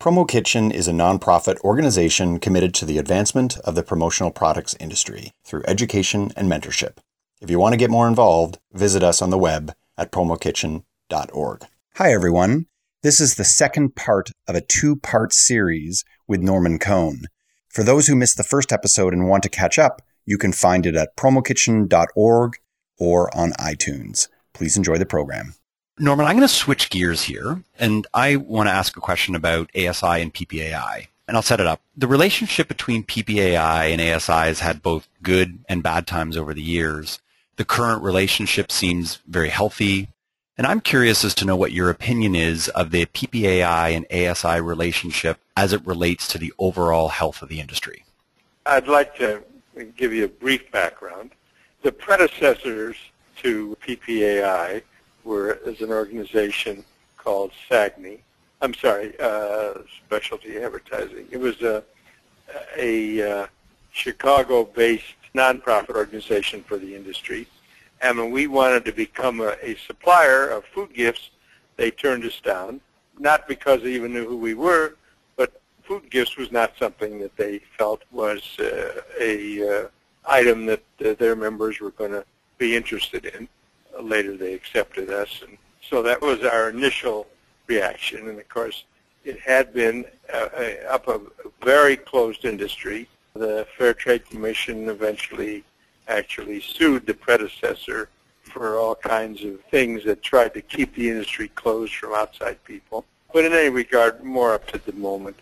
Promo Kitchen is a nonprofit organization committed to the advancement of the promotional products industry through education and mentorship. If you want to get more involved, visit us on the web at promokitchen.org. Hi, everyone. This is the second part of a two part series with Norman Cohn. For those who missed the first episode and want to catch up, you can find it at promokitchen.org or on iTunes. Please enjoy the program. Norman, I'm going to switch gears here, and I want to ask a question about ASI and PPAI. And I'll set it up. The relationship between PPAI and ASI has had both good and bad times over the years. The current relationship seems very healthy. And I'm curious as to know what your opinion is of the PPAI and ASI relationship as it relates to the overall health of the industry. I'd like to give you a brief background. The predecessors to PPAI were as an organization called SAGNY. I'm sorry, uh, Specialty Advertising. It was a, a uh, Chicago-based nonprofit organization for the industry. And when we wanted to become a, a supplier of food gifts, they turned us down, not because they even knew who we were, but food gifts was not something that they felt was uh, a uh, item that uh, their members were going to be interested in later they accepted us. And so that was our initial reaction. And of course, it had been up a very closed industry. The Fair Trade Commission eventually actually sued the predecessor for all kinds of things that tried to keep the industry closed from outside people. But in any regard, more up to the moment.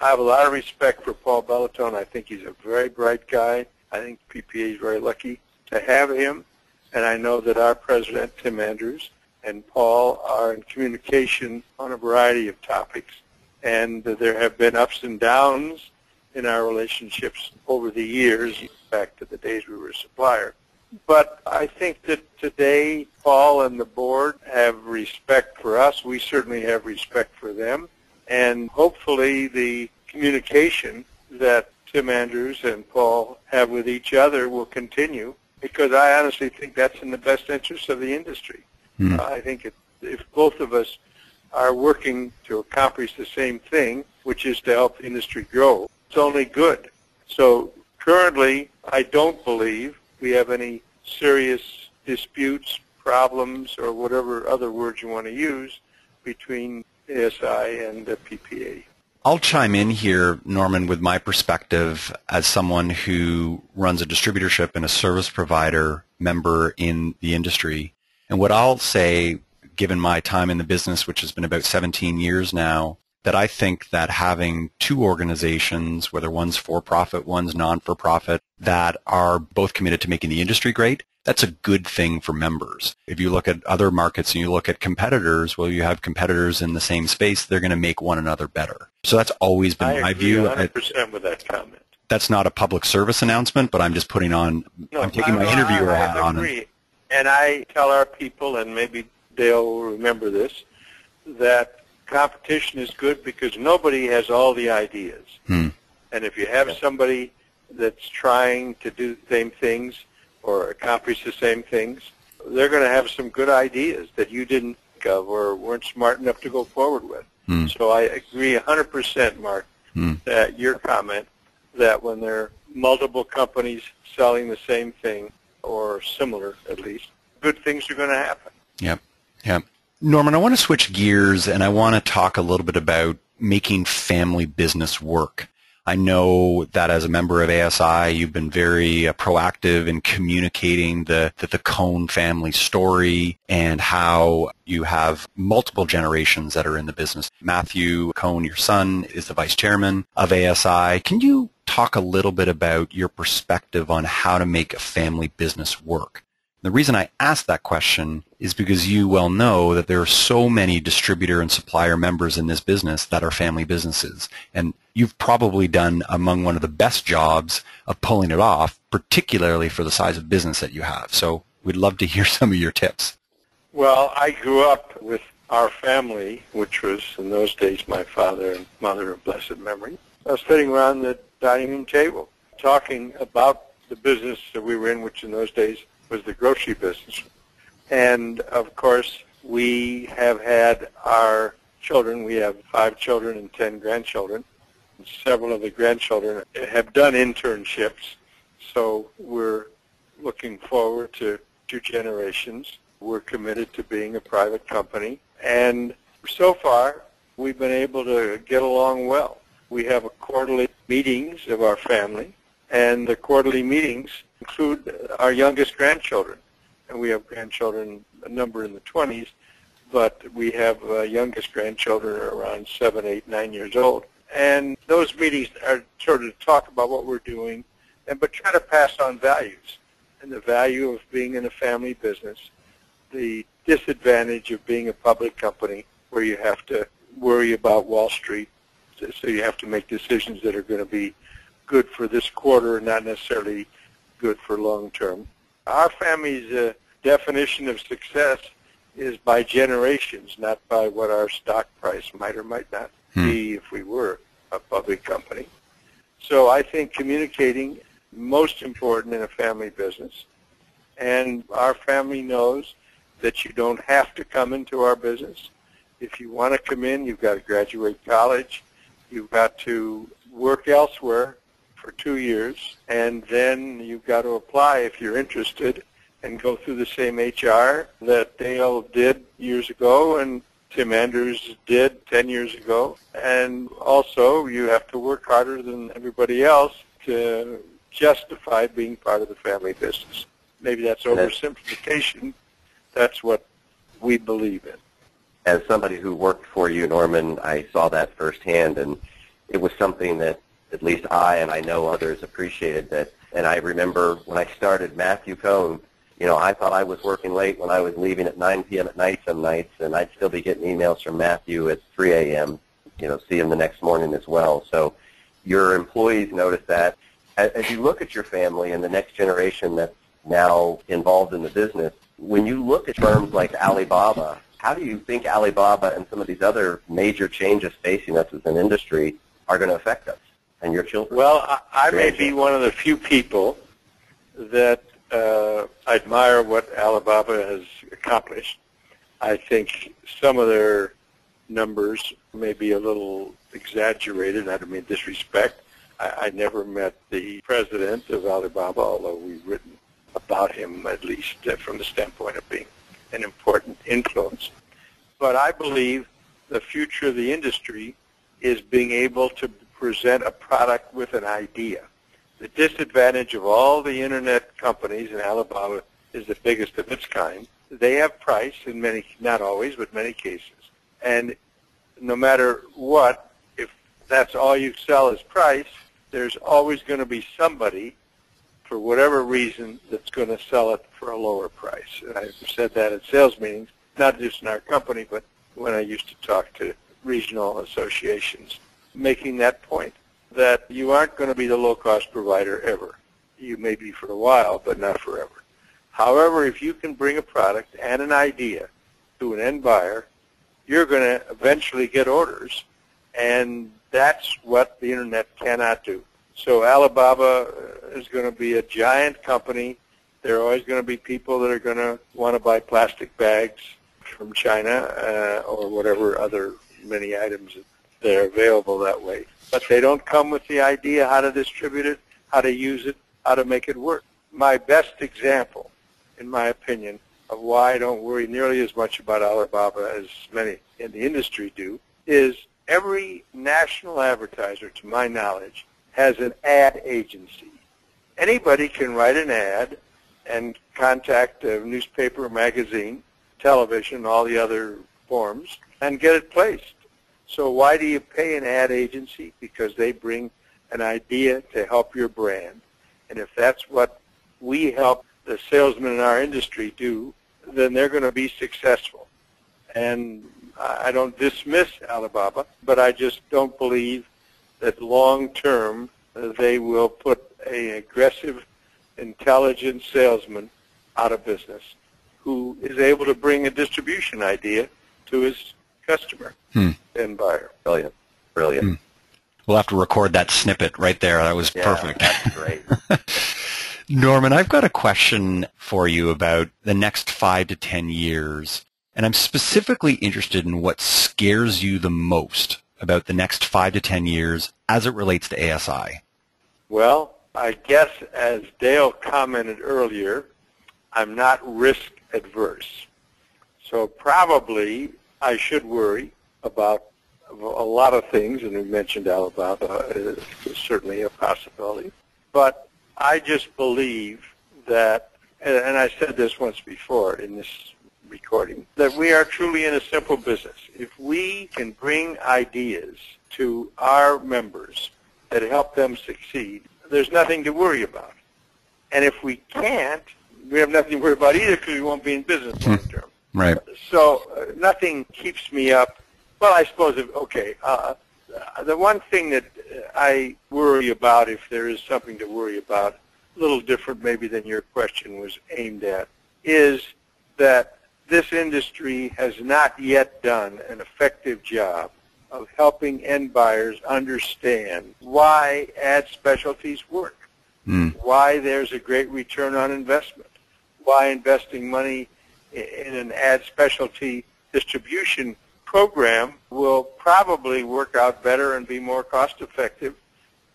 I have a lot of respect for Paul Bellantone. I think he's a very bright guy. I think PPA is very lucky to have him and I know that our president, Tim Andrews, and Paul are in communication on a variety of topics. And there have been ups and downs in our relationships over the years, back to the days we were a supplier. But I think that today Paul and the board have respect for us. We certainly have respect for them. And hopefully the communication that Tim Andrews and Paul have with each other will continue because I honestly think that's in the best interest of the industry. Mm. Uh, I think it, if both of us are working to accomplish the same thing, which is to help the industry grow, it's only good. So currently, I don't believe we have any serious disputes, problems, or whatever other words you want to use between ASI and the PPA. I'll chime in here, Norman, with my perspective as someone who runs a distributorship and a service provider member in the industry. And what I'll say, given my time in the business, which has been about 17 years now, that I think that having two organizations, whether one's for-profit, one's non-for-profit, that are both committed to making the industry great, that's a good thing for members. If you look at other markets and you look at competitors, well, you have competitors in the same space, they're going to make one another better. So that's always been I my view. 100% with that comment. That's not a public service announcement, but I'm just putting on, no, I'm taking my interviewer hat on. Agree. And I tell our people, and maybe they'll remember this, that competition is good because nobody has all the ideas. Hmm. And if you have somebody that's trying to do the same things, or accomplish the same things, they're going to have some good ideas that you didn't think of or weren't smart enough to go forward with. Mm. So I agree 100%, Mark, mm. that your comment that when there are multiple companies selling the same thing or similar at least, good things are going to happen. Yep. Yep. Norman, I want to switch gears and I want to talk a little bit about making family business work. I know that as a member of ASI, you've been very uh, proactive in communicating the, the, the Cohn family story and how you have multiple generations that are in the business. Matthew Cohn, your son, is the vice chairman of ASI. Can you talk a little bit about your perspective on how to make a family business work? The reason I ask that question is because you well know that there are so many distributor and supplier members in this business that are family businesses. And you've probably done among one of the best jobs of pulling it off, particularly for the size of business that you have. So we'd love to hear some of your tips. Well, I grew up with our family, which was in those days my father and mother of blessed memory. I was sitting around the dining room table talking about the business that we were in, which in those days was the grocery business. And of course, we have had our children. We have five children and ten grandchildren. Several of the grandchildren have done internships, so we're looking forward to two generations. We're committed to being a private company, and so far we've been able to get along well. We have a quarterly meetings of our family, and the quarterly meetings include our youngest grandchildren. And we have grandchildren, a number in the 20s, but we have uh, youngest grandchildren around seven, eight, nine years old. And those meetings are sort of to talk about what we're doing, and but try to pass on values and the value of being in a family business, the disadvantage of being a public company where you have to worry about Wall Street, so you have to make decisions that are going to be good for this quarter and not necessarily good for long term. Our family's uh, definition of success is by generations, not by what our stock price might or might not hmm. be if we were a public company. So I think communicating most important in a family business. And our family knows that you don't have to come into our business. If you want to come in, you've got to graduate college. You've got to work elsewhere for two years, and then you've got to apply if you're interested and go through the same HR that Dale did years ago and Tim Andrews did 10 years ago. And also, you have to work harder than everybody else to justify being part of the family business. Maybe that's oversimplification. That's what we believe in. As somebody who worked for you, Norman, I saw that firsthand, and it was something that at least I and I know others appreciated that. And I remember when I started Matthew Cohn, you know, I thought I was working late when I was leaving at 9 p.m. at night some nights, and I'd still be getting emails from Matthew at 3 a.m., you know, see him the next morning as well. So your employees notice that. As you look at your family and the next generation that's now involved in the business, when you look at firms like Alibaba, how do you think Alibaba and some of these other major changes facing us as an industry are going to affect us? And your children? Well, I, I may be one of the few people that uh, admire what Alibaba has accomplished. I think some of their numbers may be a little exaggerated. I don't mean disrespect. I, I never met the president of Alibaba, although we've written about him at least uh, from the standpoint of being an important influence. But I believe the future of the industry is being able to present a product with an idea. The disadvantage of all the internet companies, and Alibaba is the biggest of its kind, they have price in many, not always, but many cases. And no matter what, if that's all you sell is price, there's always going to be somebody, for whatever reason, that's going to sell it for a lower price. And I've said that at sales meetings, not just in our company, but when I used to talk to regional associations making that point, that you aren't going to be the low-cost provider ever. You may be for a while, but not forever. However, if you can bring a product and an idea to an end buyer, you're going to eventually get orders, and that's what the Internet cannot do. So Alibaba is going to be a giant company. There are always going to be people that are going to want to buy plastic bags from China uh, or whatever other many items they're available that way. But they don't come with the idea how to distribute it, how to use it, how to make it work. My best example, in my opinion, of why I don't worry nearly as much about Alibaba as many in the industry do, is every national advertiser, to my knowledge, has an ad agency. Anybody can write an ad and contact a newspaper, magazine, television, all the other forms, and get it placed. So why do you pay an ad agency? Because they bring an idea to help your brand. And if that's what we help the salesmen in our industry do, then they're going to be successful. And I don't dismiss Alibaba, but I just don't believe that long term uh, they will put an aggressive, intelligent salesman out of business who is able to bring a distribution idea to his customer hmm. and buyer. Brilliant. Brilliant. Hmm. We'll have to record that snippet right there. That was yeah, perfect. That's great. Norman, I've got a question for you about the next five to ten years. And I'm specifically interested in what scares you the most about the next five to 10 years as it relates to ASI. Well, I guess as Dale commented earlier, I'm not risk adverse. So probably I should worry about a lot of things, and we mentioned Alibaba uh, is certainly a possibility. But I just believe that, and I said this once before in this recording, that we are truly in a simple business. If we can bring ideas to our members that help them succeed, there's nothing to worry about. And if we can't, we have nothing to worry about either because we won't be in business long term. Right. So uh, nothing keeps me up. Well, I suppose, if, okay, uh, the one thing that I worry about, if there is something to worry about, a little different maybe than your question was aimed at, is that this industry has not yet done an effective job of helping end buyers understand why ad specialties work, mm. why there's a great return on investment, why investing money in an ad specialty distribution program will probably work out better and be more cost effective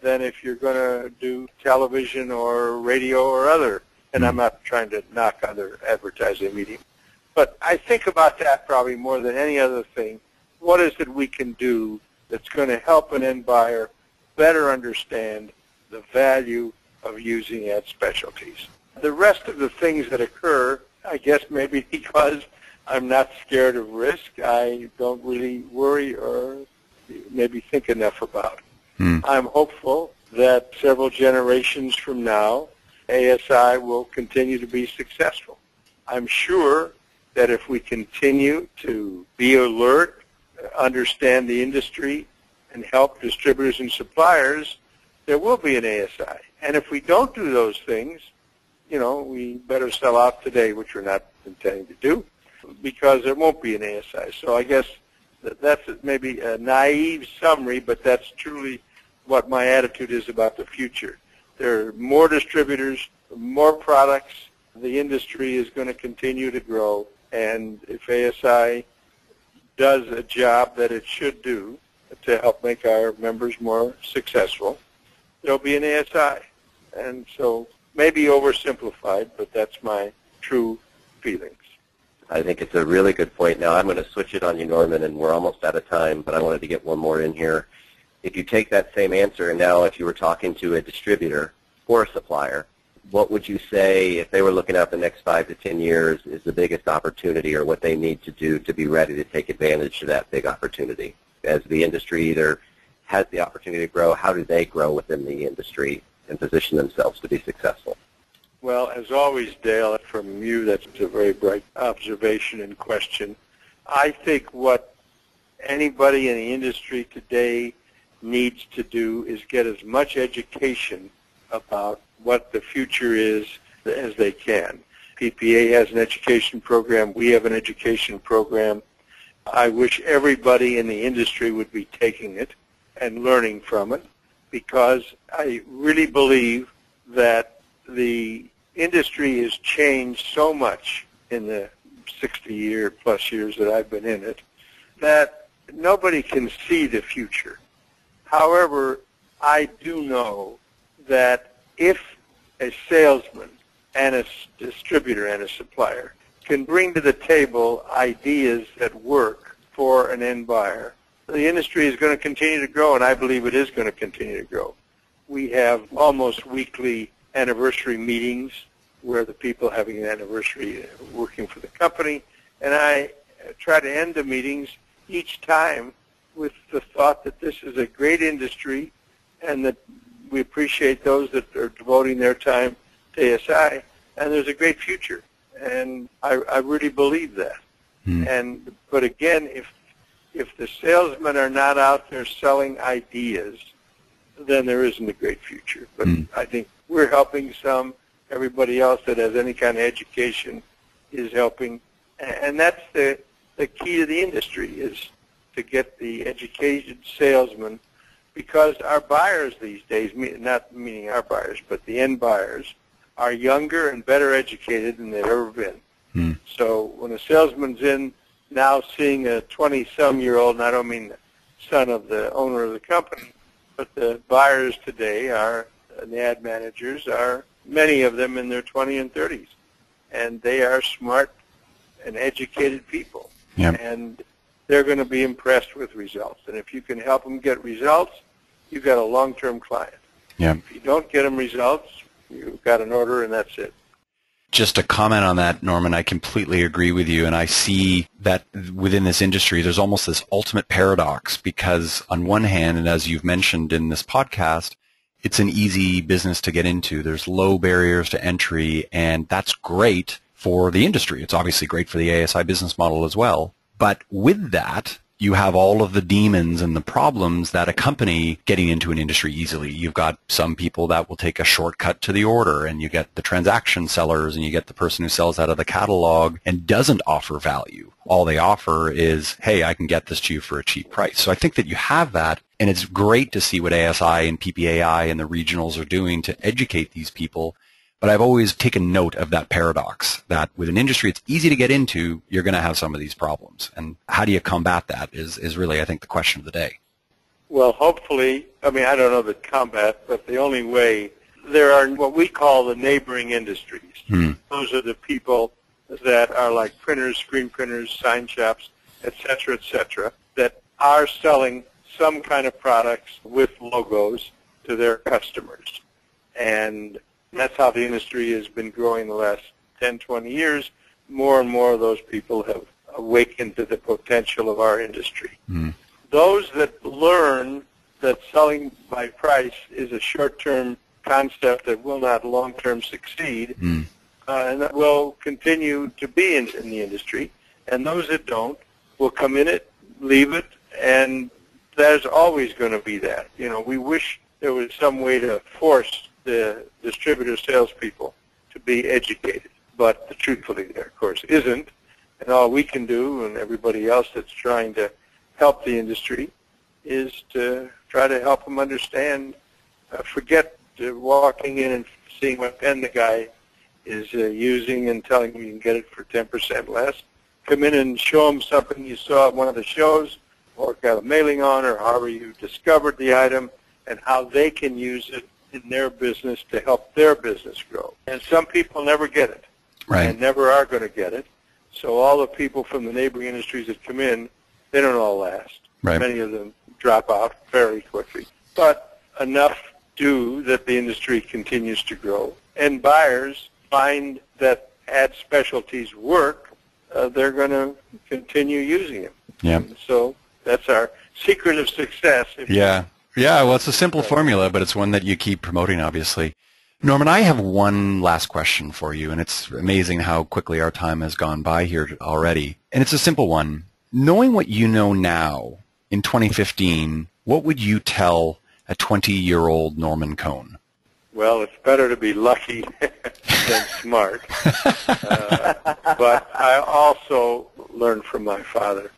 than if you're going to do television or radio or other. And I'm hmm. not trying to knock other advertising mediums. But I think about that probably more than any other thing. What is it we can do that's going to help an end buyer better understand the value of using ad specialties? The rest of the things that occur I guess maybe because I'm not scared of risk, I don't really worry or maybe think enough about. Hmm. I'm hopeful that several generations from now, ASI will continue to be successful. I'm sure that if we continue to be alert, understand the industry, and help distributors and suppliers, there will be an ASI. And if we don't do those things, you know, we better sell out today, which we're not intending to do, because there won't be an ASI. So I guess that that's maybe a naive summary, but that's truly what my attitude is about the future. There are more distributors, more products. The industry is going to continue to grow, and if ASI does a job that it should do to help make our members more successful, there'll be an ASI. And so maybe oversimplified, but that's my true feelings. I think it's a really good point. Now I'm going to switch it on you, Norman, and we're almost out of time, but I wanted to get one more in here. If you take that same answer, and now if you were talking to a distributor or a supplier, what would you say if they were looking at the next five to ten years is the biggest opportunity or what they need to do to be ready to take advantage of that big opportunity? As the industry either has the opportunity to grow, how do they grow within the industry and position themselves to be successful. Well, as always, Dale, from you, that's a very bright observation and question. I think what anybody in the industry today needs to do is get as much education about what the future is as they can. PPA has an education program. We have an education program. I wish everybody in the industry would be taking it and learning from it because I really believe that the industry has changed so much in the 60 year plus years that I've been in it that nobody can see the future. However, I do know that if a salesman and a distributor and a supplier can bring to the table ideas that work for an end buyer, the industry is going to continue to grow, and I believe it is going to continue to grow. We have almost weekly anniversary meetings where the people having an anniversary working for the company, and I try to end the meetings each time with the thought that this is a great industry and that we appreciate those that are devoting their time to ASI, and there's a great future. And I, I really believe that. Mm. And but again, if if the salesmen are not out there selling ideas, then there isn't a great future. But mm. I think we're helping some. Everybody else that has any kind of education is helping, and that's the the key to the industry is to get the educated salesman because our buyers these days, not meaning our buyers, but the end buyers, are younger and better educated than they've ever been. Mm. So when a salesman's in now seeing a 20-some-year-old, and I don't mean the son of the owner of the company, but the buyers today are, and the ad managers are, many of them in their 20s and 30s. And they are smart and educated people. Yep. And they're going to be impressed with results. And if you can help them get results, you've got a long-term client. Yeah. If you don't get them results, you've got an order and that's it. Just a comment on that, Norman. I completely agree with you, and I see that within this industry, there's almost this ultimate paradox because, on one hand, and as you've mentioned in this podcast, it's an easy business to get into. There's low barriers to entry, and that's great for the industry. It's obviously great for the ASI business model as well. But with that, you have all of the demons and the problems that accompany getting into an industry easily. You've got some people that will take a shortcut to the order and you get the transaction sellers and you get the person who sells out of the catalog and doesn't offer value. All they offer is, hey, I can get this to you for a cheap price. So I think that you have that and it's great to see what ASI and PPAI and the regionals are doing to educate these people but I've always taken note of that paradox that with an industry it's easy to get into, you're going to have some of these problems. And how do you combat that is, is really, I think, the question of the day. Well, hopefully, I mean, I don't know the combat, but the only way, there are what we call the neighboring industries. Hmm. Those are the people that are like printers, screen printers, sign shops, et cetera, et cetera, that are selling some kind of products with logos to their customers. And that's how the industry has been growing the last 10, 20 years. More and more of those people have awakened to the potential of our industry. Mm. Those that learn that selling by price is a short-term concept that will not long-term succeed, mm. uh, and that will continue to be in, in the industry. And those that don't will come in it, leave it, and there's always going to be that. You know, we wish there was some way to force the distributor salespeople to be educated. But the truthfully there, of course, isn't. And all we can do, and everybody else that's trying to help the industry, is to try to help them understand. Uh, forget uh, walking in and seeing what pen the guy is uh, using and telling him you can get it for 10% less. Come in and show them something you saw at one of the shows or got a mailing on or however you discovered the item and how they can use it in their business to help their business grow. And some people never get it. Right. And never are going to get it. So all the people from the neighboring industries that come in, they don't all last. Right. Many of them drop out very quickly. But enough do that the industry continues to grow. And buyers find that ad specialties work, uh, they're going to continue using them. Yeah. So that's our secret of success. Yeah. Yeah, well, it's a simple formula, but it's one that you keep promoting, obviously. Norman, I have one last question for you, and it's amazing how quickly our time has gone by here already. And it's a simple one. Knowing what you know now in 2015, what would you tell a 20-year-old Norman Cohn? Well, it's better to be lucky than smart. Uh, but I also learned from my father.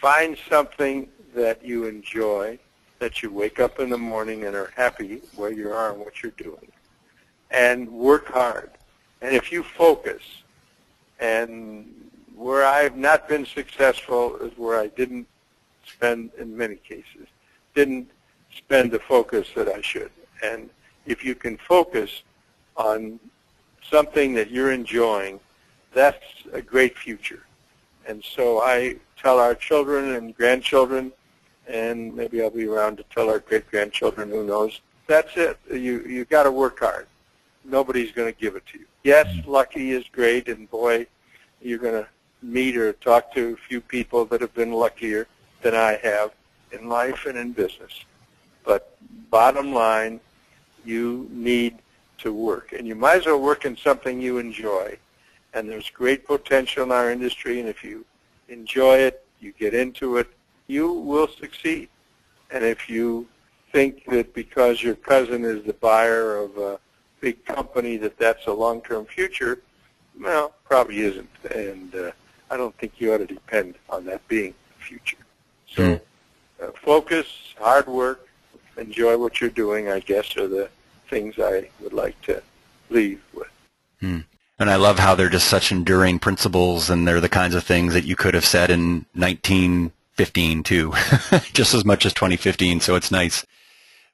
Find something that you enjoy that you wake up in the morning and are happy where you are and what you're doing. And work hard. And if you focus, and where I've not been successful is where I didn't spend, in many cases, didn't spend the focus that I should. And if you can focus on something that you're enjoying, that's a great future. And so I tell our children and grandchildren, and maybe I'll be around to tell our great grandchildren. Who knows? That's it. You you got to work hard. Nobody's going to give it to you. Yes, mm-hmm. lucky is great, and boy, you're going to meet or talk to a few people that have been luckier than I have in life and in business. But bottom line, you need to work, and you might as well work in something you enjoy. And there's great potential in our industry, and if you enjoy it, you get into it, you will succeed. And if you think that because your cousin is the buyer of a big company that that's a long-term future, well, probably isn't. And uh, I don't think you ought to depend on that being the future. So Mm. uh, focus, hard work, enjoy what you're doing, I guess, are the things I would like to leave with. Hmm. And I love how they're just such enduring principles and they're the kinds of things that you could have said in 1915 too, just as much as 2015. So it's nice.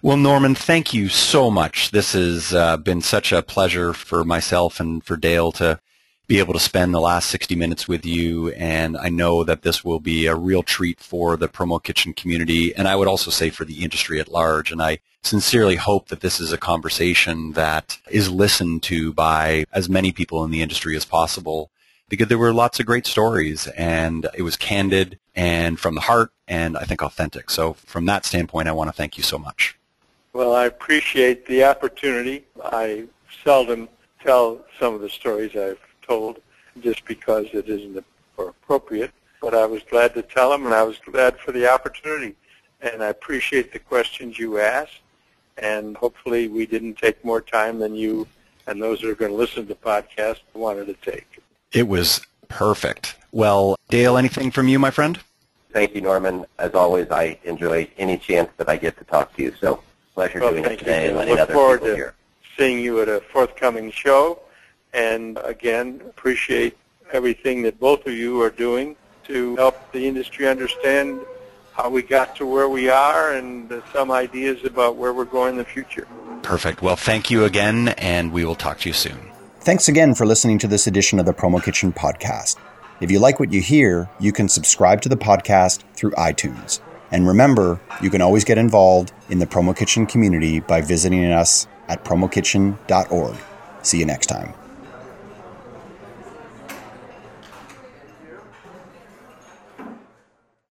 Well, Norman, thank you so much. This has uh, been such a pleasure for myself and for Dale to be able to spend the last 60 minutes with you. And I know that this will be a real treat for the Promo Kitchen community. And I would also say for the industry at large. And I sincerely hope that this is a conversation that is listened to by as many people in the industry as possible because there were lots of great stories and it was candid and from the heart and I think authentic. So from that standpoint, I want to thank you so much. Well, I appreciate the opportunity. I seldom tell some of the stories I've told just because it isn't appropriate. But I was glad to tell them, and I was glad for the opportunity. And I appreciate the questions you asked. And hopefully we didn't take more time than you and those that are going to listen to the podcast wanted to take. It was perfect. Well, Dale, anything from you, my friend? Thank you, Norman. As always, I enjoy any chance that I get to talk to you. So pleasure well, doing it today you. and letting look other forward people to hear. seeing you at a forthcoming show. And again, appreciate everything that both of you are doing to help the industry understand how we got to where we are and uh, some ideas about where we're going in the future. Perfect. Well, thank you again, and we will talk to you soon. Thanks again for listening to this edition of the Promo Kitchen podcast. If you like what you hear, you can subscribe to the podcast through iTunes. And remember, you can always get involved in the Promo Kitchen community by visiting us at promokitchen.org. See you next time.